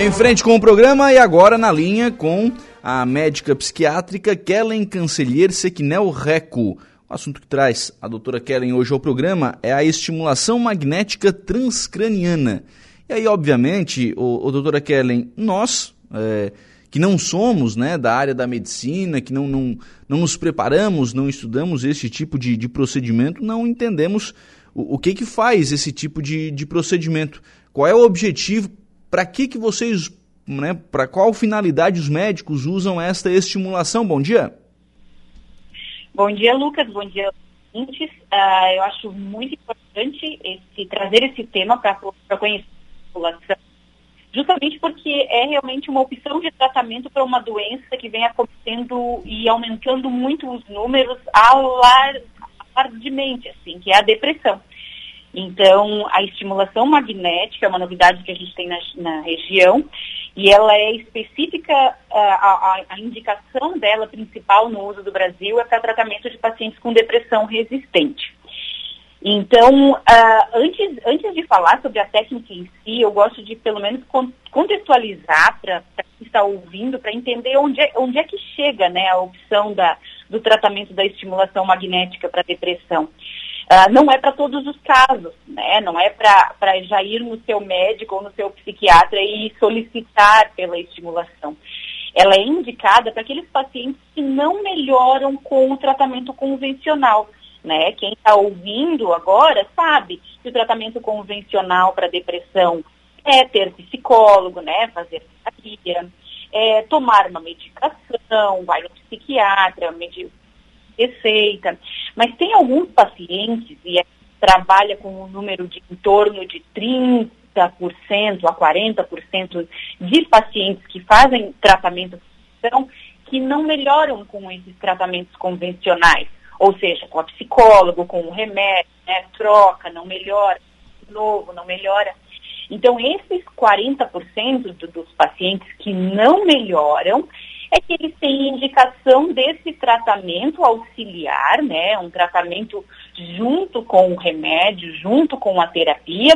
Em frente com o programa e agora na linha com a médica psiquiátrica Kellen Cancellier Sequinel Reco. O assunto que traz a doutora Kellen hoje ao programa é a estimulação magnética transcraniana. E aí, obviamente, o, o doutora Kellen, nós, é, que não somos né, da área da medicina, que não, não, não nos preparamos, não estudamos esse tipo de, de procedimento, não entendemos o, o que, que faz esse tipo de, de procedimento. Qual é o objetivo? Para que, que vocês, né, para qual finalidade os médicos usam esta estimulação? Bom dia. Bom dia, Lucas. Bom dia, ouvintes. Uh, eu acho muito importante esse, trazer esse tema para conhecer a população justamente porque é realmente uma opção de tratamento para uma doença que vem acontecendo e aumentando muito os números alardemente, assim, que é a depressão. Então, a estimulação magnética é uma novidade que a gente tem na, na região e ela é específica, a, a, a, indicação dela principal no uso do Brasil é para tratamento de pacientes com depressão resistente. Então, uh, antes, antes de falar sobre a técnica em si, eu gosto de pelo menos contextualizar para quem está ouvindo, para entender onde é, onde é que chega né, a opção da, do tratamento da estimulação magnética para depressão. Uh, não é para todos os casos, né? não é para já ir no seu médico ou no seu psiquiatra e solicitar pela estimulação. Ela é indicada para aqueles pacientes que não melhoram com o tratamento convencional né? Quem está ouvindo agora sabe que o tratamento convencional para depressão é ter psicólogo, né? Fazer terapia, é tomar uma medicação, vai no psiquiatra, receita. Mas tem alguns pacientes, e trabalha com um número de em torno de 30% a 40% de pacientes que fazem tratamento que não melhoram com esses tratamentos convencionais. Ou seja, com a psicólogo, com o remédio, né, troca, não melhora, novo, não melhora. Então, esses 40% do, dos pacientes que não melhoram, é que eles têm indicação desse tratamento auxiliar, né, um tratamento junto com o remédio, junto com a terapia,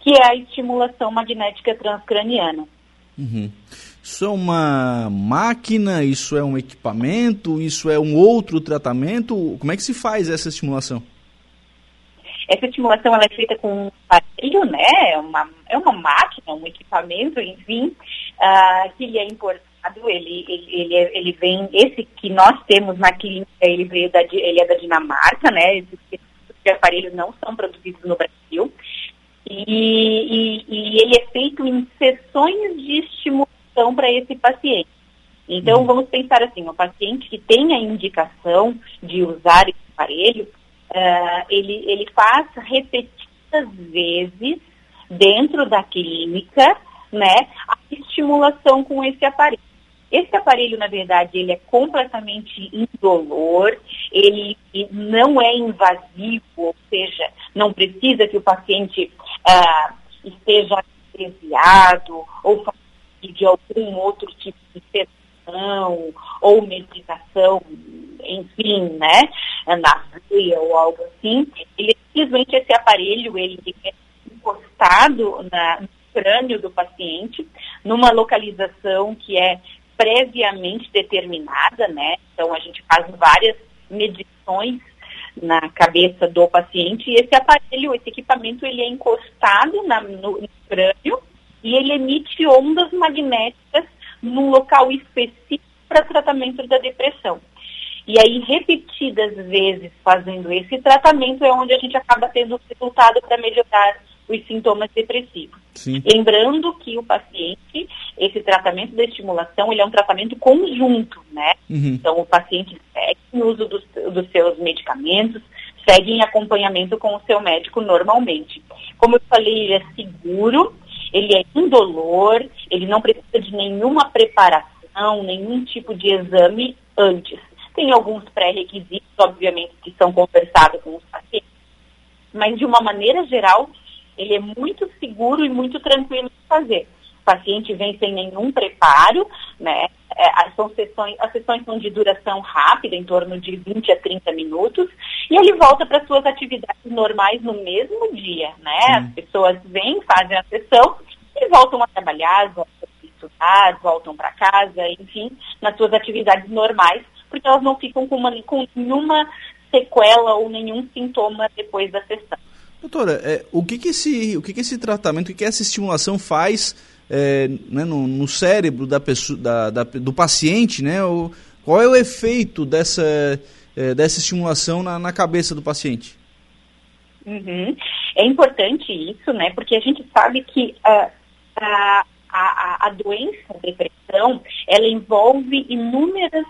que é a estimulação magnética transcraniana. Uhum. Isso é uma máquina, isso é um equipamento, isso é um outro tratamento? Como é que se faz essa estimulação? Essa estimulação ela é feita com um aparelho, né? É uma, é uma máquina, um equipamento, enfim, uh, que é importado. Ele, ele, ele, ele, vem, esse que nós temos na clínica, ele veio da, ele é da Dinamarca, né? Esses de aparelhos não são produzidos no Brasil. E, e, e ele é feito em sessões de estimulação para esse paciente. Então, uhum. vamos pensar assim, o paciente que tem a indicação de usar esse aparelho, uh, ele, ele faz repetidas vezes dentro da clínica, né, a estimulação com esse aparelho. Esse aparelho, na verdade, ele é completamente indolor, ele não é invasivo, ou seja, não precisa que o paciente uh, esteja anestesiado ou de algum outro tipo de infecção ou medicação, enfim, né, na veia ou algo assim, ele simplesmente esse aparelho, ele é encostado na, no crânio do paciente, numa localização que é previamente determinada, né, então a gente faz várias medições na cabeça do paciente e esse aparelho, esse equipamento, ele é encostado na, no, no crânio e ele emite ondas magnéticas num local específico para tratamento da depressão. E aí, repetidas vezes fazendo esse tratamento, é onde a gente acaba tendo resultado para melhorar os sintomas depressivos. Sim. Lembrando que o paciente, esse tratamento de estimulação, ele é um tratamento conjunto, né? Uhum. Então, o paciente segue o uso dos, dos seus medicamentos, segue em acompanhamento com o seu médico normalmente. Como eu falei, ele é seguro, ele é indolor, ele não precisa de nenhuma preparação, nenhum tipo de exame antes. Tem alguns pré-requisitos, obviamente, que são conversados com os pacientes, mas de uma maneira geral, ele é muito seguro e muito tranquilo de fazer. O paciente vem sem nenhum preparo, né? É, são sessões, as sessões são de duração rápida, em torno de 20 a 30 minutos, e ele volta para suas atividades normais no mesmo dia, né? Sim. As pessoas vêm, fazem a sessão e voltam a trabalhar, voltam atividades, voltam para casa, enfim, nas suas atividades normais, porque elas não ficam com, uma, com nenhuma sequela ou nenhum sintoma depois da sessão. Doutora, é, o, que, que, esse, o que, que esse tratamento, o que, que essa estimulação faz é, né, no, no, cérebro da pessoa, da, da, do paciente, né? O, qual é o efeito dessa, é, dessa estimulação na, na cabeça do paciente? Uhum. É importante isso, né? Porque a gente sabe que uh, a, a, a doença, a depressão, ela envolve inúmeras,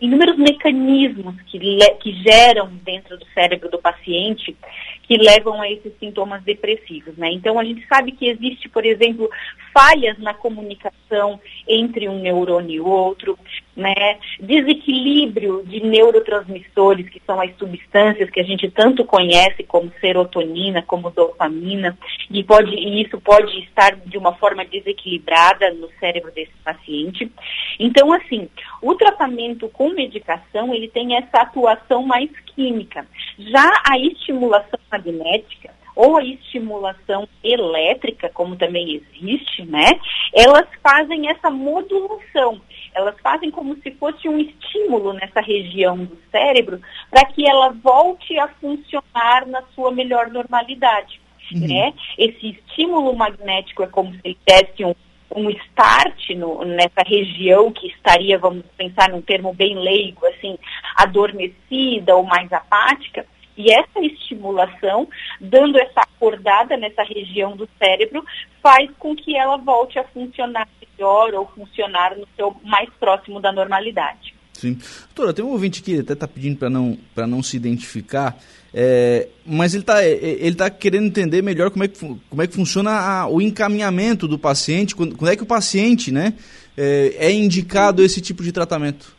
inúmeros mecanismos que, que geram dentro do cérebro do paciente que levam a esses sintomas depressivos, né? Então a gente sabe que existe, por exemplo, falhas na comunicação entre um neurônio e outro, né? Desequilíbrio de neurotransmissores, que são as substâncias que a gente tanto conhece como serotonina, como dopamina, e pode e isso pode estar de uma forma desequilibrada no cérebro desse paciente. Então, assim, o tratamento com medicação, ele tem essa atuação mais química. Já a estimulação magnética ou a estimulação elétrica, como também existe, né? Elas fazem essa modulação. Elas fazem como se fosse um estímulo nessa região do cérebro para que ela volte a funcionar na sua melhor normalidade. Uhum. Né? Esse estímulo magnético é como se ele desse um um start no, nessa região que estaria, vamos pensar num termo bem leigo, assim, adormecida ou mais apática, e essa estimulação, dando essa acordada nessa região do cérebro, faz com que ela volte a funcionar melhor ou funcionar no seu mais próximo da normalidade. Sim. Doutora, tem um ouvinte que até está pedindo para não, não se identificar, é, mas ele está é, ele tá querendo entender melhor como é que, como é que funciona a, o encaminhamento do paciente, quando, quando, é que o paciente né, é, é indicado esse tipo de tratamento.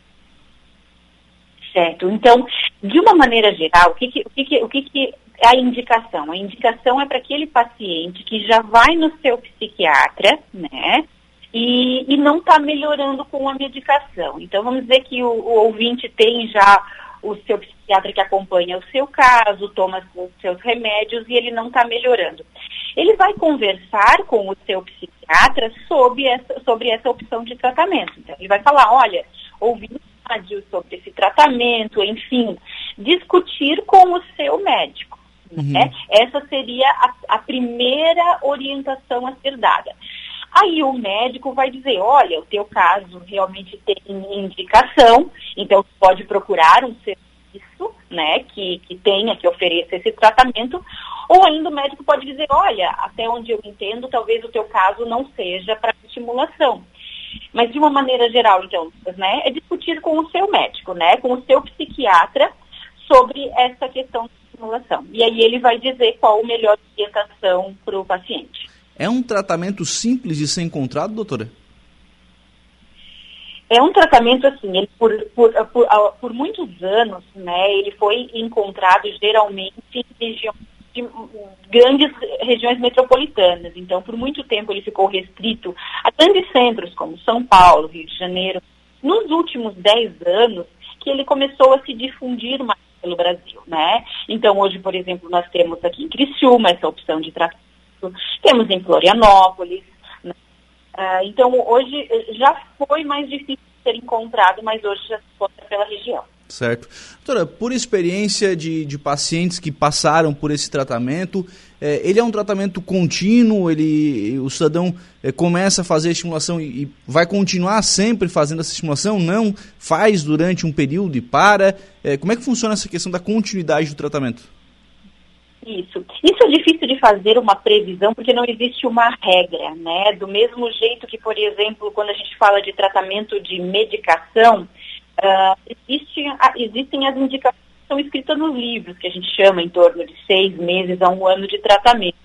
Certo. Então, de uma maneira geral, o que, que, o que, que, o que, que é a indicação? A indicação é para aquele paciente que já vai no seu psiquiatra, né? E, e não está melhorando com a medicação. Então, vamos dizer que o, o ouvinte tem já o seu psiquiatra que acompanha o seu caso, toma os seus remédios e ele não está melhorando. Ele vai conversar com o seu psiquiatra sobre essa, sobre essa opção de tratamento. Então, ele vai falar, olha, ouvi rádio sobre esse tratamento, enfim, discutir com o seu médico. Uhum. Né? Essa seria a, a primeira orientação a ser dada. Aí o médico vai dizer, olha, o teu caso realmente tem indicação, então pode procurar um serviço, né, que, que tenha, que ofereça esse tratamento, ou ainda o médico pode dizer, olha, até onde eu entendo, talvez o teu caso não seja para estimulação. Mas de uma maneira geral, então, né, é discutir com o seu médico, né, com o seu psiquiatra sobre essa questão de estimulação. E aí ele vai dizer qual a melhor orientação para o paciente. É um tratamento simples de ser encontrado, doutora? É um tratamento assim, ele por, por, por, por muitos anos, né, ele foi encontrado geralmente em regiões de grandes regiões metropolitanas. Então, por muito tempo ele ficou restrito a grandes centros como São Paulo, Rio de Janeiro. Nos últimos 10 anos, que ele começou a se difundir mais pelo Brasil, né? Então, hoje, por exemplo, nós temos aqui em Criciúma essa opção de tratamento temos em Florianópolis. Né? Uh, então, hoje já foi mais difícil ser encontrado, mas hoje já se encontra pela região. Certo. Doutora, por experiência de, de pacientes que passaram por esse tratamento, é, ele é um tratamento contínuo, ele, o cidadão é, começa a fazer a estimulação e, e, vai continuar sempre fazendo essa estimulação, não faz durante um período e para. É, como é que funciona essa questão da continuidade do tratamento? Isso. Isso é difícil de fazer uma previsão porque não existe uma regra, né? Do mesmo jeito que, por exemplo, quando a gente fala de tratamento de medicação, uh, existe, existem as indicações que são escritas nos livros, que a gente chama em torno de seis meses a um ano de tratamento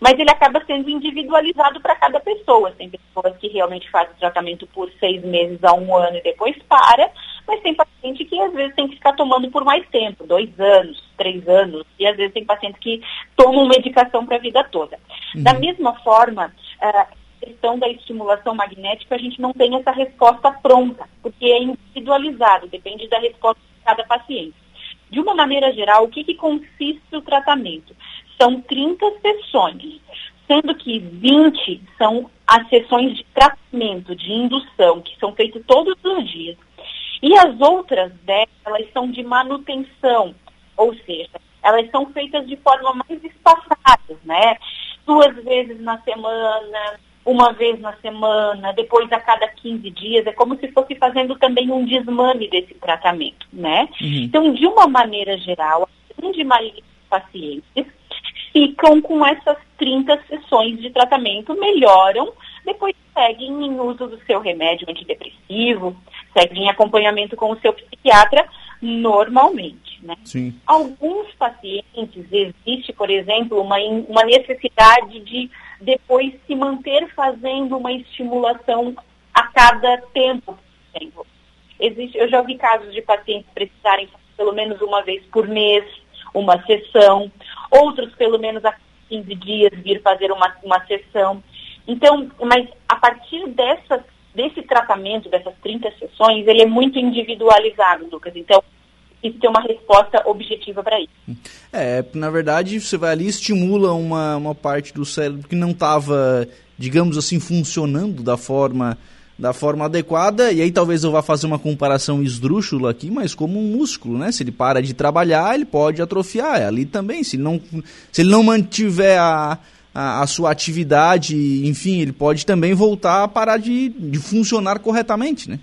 mas ele acaba sendo individualizado para cada pessoa. Tem pessoas que realmente fazem tratamento por seis meses a um ano e depois para, mas tem paciente que às vezes tem que ficar tomando por mais tempo, dois anos, três anos, e às vezes tem pacientes que tomam medicação para a vida toda. Uhum. Da mesma forma, a questão da estimulação magnética, a gente não tem essa resposta pronta, porque é individualizado, depende da resposta de cada paciente. De uma maneira geral, o que, que consiste o tratamento? São 30 sessões. sendo que 20 são as sessões de tratamento, de indução, que são feitas todos os dias. E as outras 10, elas são de manutenção, ou seja, elas são feitas de forma mais espaçada, né? Duas vezes na semana, uma vez na semana, depois a cada 15 dias, é como se fosse fazendo também um desmame desse tratamento, né? Uhum. Então, de uma maneira geral, a grande maioria dos pacientes ficam com essas 30 sessões de tratamento, melhoram, depois seguem em uso do seu remédio antidepressivo, seguem em acompanhamento com o seu psiquiatra normalmente. Né? Sim. Alguns pacientes existe, por exemplo, uma, uma necessidade de depois se manter fazendo uma estimulação a cada tempo. Existe, eu já ouvi casos de pacientes precisarem pelo menos uma vez por mês uma sessão, outros pelo menos a 15 dias vir fazer uma, uma sessão. Então, mas a partir dessas, desse tratamento, dessas 30 sessões, ele é muito individualizado, Lucas. Então, isso tem uma resposta objetiva para isso. É, na verdade, você vai ali estimula uma, uma parte do cérebro que não estava, digamos assim, funcionando da forma da forma adequada, e aí talvez eu vá fazer uma comparação esdrúxula aqui, mas como um músculo, né? Se ele para de trabalhar, ele pode atrofiar. É ali também, se não, se ele não mantiver a, a, a, sua atividade, enfim, ele pode também voltar a parar de, de funcionar corretamente, né?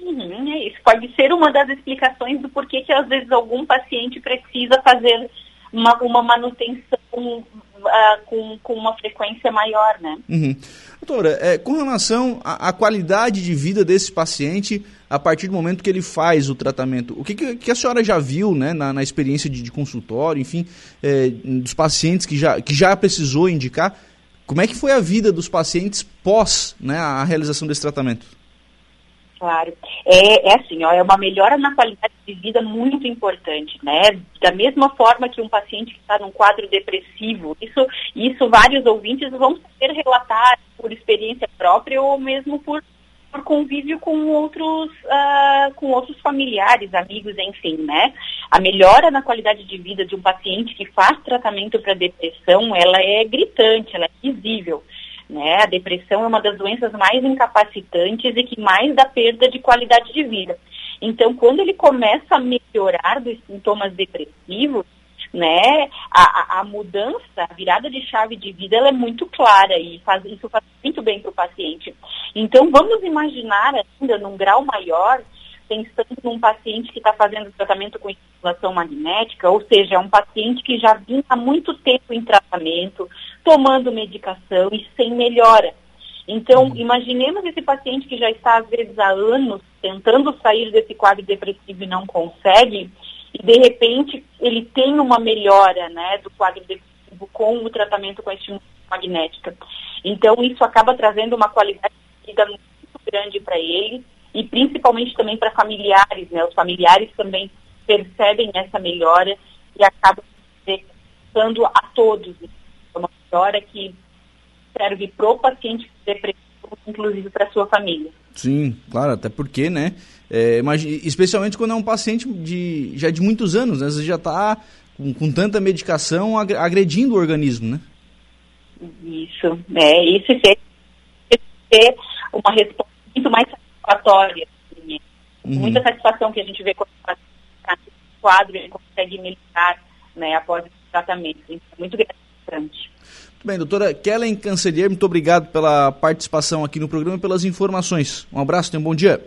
Uhum, é isso pode ser uma das explicações do porquê que às vezes algum paciente precisa fazer uma, uma manutenção uh, com, com uma frequência maior, né? Uhum. Doutora, é, com relação à, qualidade de vida desse paciente a partir do momento que ele faz o tratamento, o que, que, que a senhora já viu né, na, na experiência de, de, consultório, enfim, é, dos pacientes que já, que já precisou indicar, como é que foi a vida dos pacientes pós né, a realização desse tratamento? Claro. É, é assim, ó, é uma melhora na qualidade de vida muito importante, né? Da mesma forma que um paciente que está num quadro depressivo, isso, isso vários ouvintes vão saber relatar por experiência própria ou mesmo por, por convívio com outros, uh, com outros familiares, amigos, enfim, né? A melhora na qualidade de vida de um paciente que faz tratamento para depressão, ela é gritante, ela é visível. Né? A depressão é uma das doenças mais incapacitantes e que mais dá perda de qualidade de vida. Então, quando ele começa a melhorar dos sintomas depressivos, né, a, a, mudança, a virada de chave de vida, ela é muito clara e faz, isso faz muito bem para o paciente. Então, vamos imaginar ainda num grau maior pensando num paciente que está fazendo tratamento com estimulação magnética, ou seja, é um paciente que já vinha há muito tempo em tratamento, tomando medicação e sem melhora. Então, uhum. imaginemos esse paciente que já está, às vezes, há anos tentando sair desse quadro depressivo e não consegue, e de repente ele tem uma melhora né, do quadro depressivo com o tratamento com a estimulação magnética. Então, isso acaba trazendo uma qualidade de vida muito grande para ele e principalmente também para familiares, né? Os familiares também percebem essa melhora e acabam dando a todos. É uma melhora que serve para o paciente depressivo, inclusive para a sua família. Sim, claro, até porque, né? É, especialmente quando é um paciente de, já de muitos anos, né? Você já está com, com, tanta medicação agredindo o organismo, né? Isso, é, isso é ter uma resposta muito mais satisfatória. Assim, uhum. Muita satisfação que a gente vê quando o quadro ele consegue melhorar né, após o tratamento. Então, é muito gratificante. Muito bem, doutora Kellen Cancelheiro, muito obrigado pela participação aqui no programa e pelas informações. Um abraço, tenha um bom dia.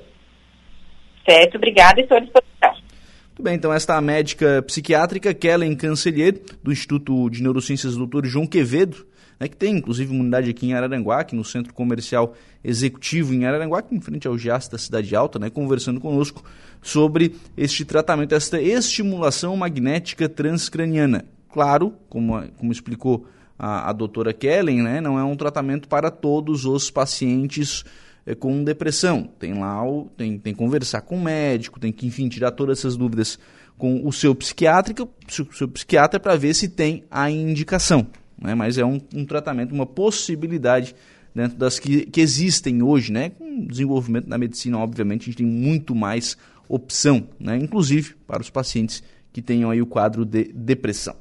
Certo, obrigada e estou à disposição. Muito bem, então esta é a médica psiquiátrica Kellen Cancelheiro, do Instituto de Neurociências Dr. João Quevedo, né, que tem inclusive uma unidade aqui em Araranguá, aqui no Centro Comercial Executivo em Araranguá, aqui em frente ao Gias da Cidade Alta, né, conversando conosco sobre este tratamento, esta estimulação magnética transcraniana. Claro, como, como explicou a, a doutora Kellen, né, não é um tratamento para todos os pacientes é, com depressão. Tem lá, o, tem, tem que conversar com o médico, tem que, enfim, tirar todas essas dúvidas com o seu psiquiatra, o seu psiquiatra para ver se tem a indicação né? mas é um, um tratamento, uma possibilidade dentro das que, que existem hoje, né? Com desenvolvimento da medicina, obviamente, a gente tem muito mais opção, né? inclusive para os pacientes que tenham aí o quadro de depressão.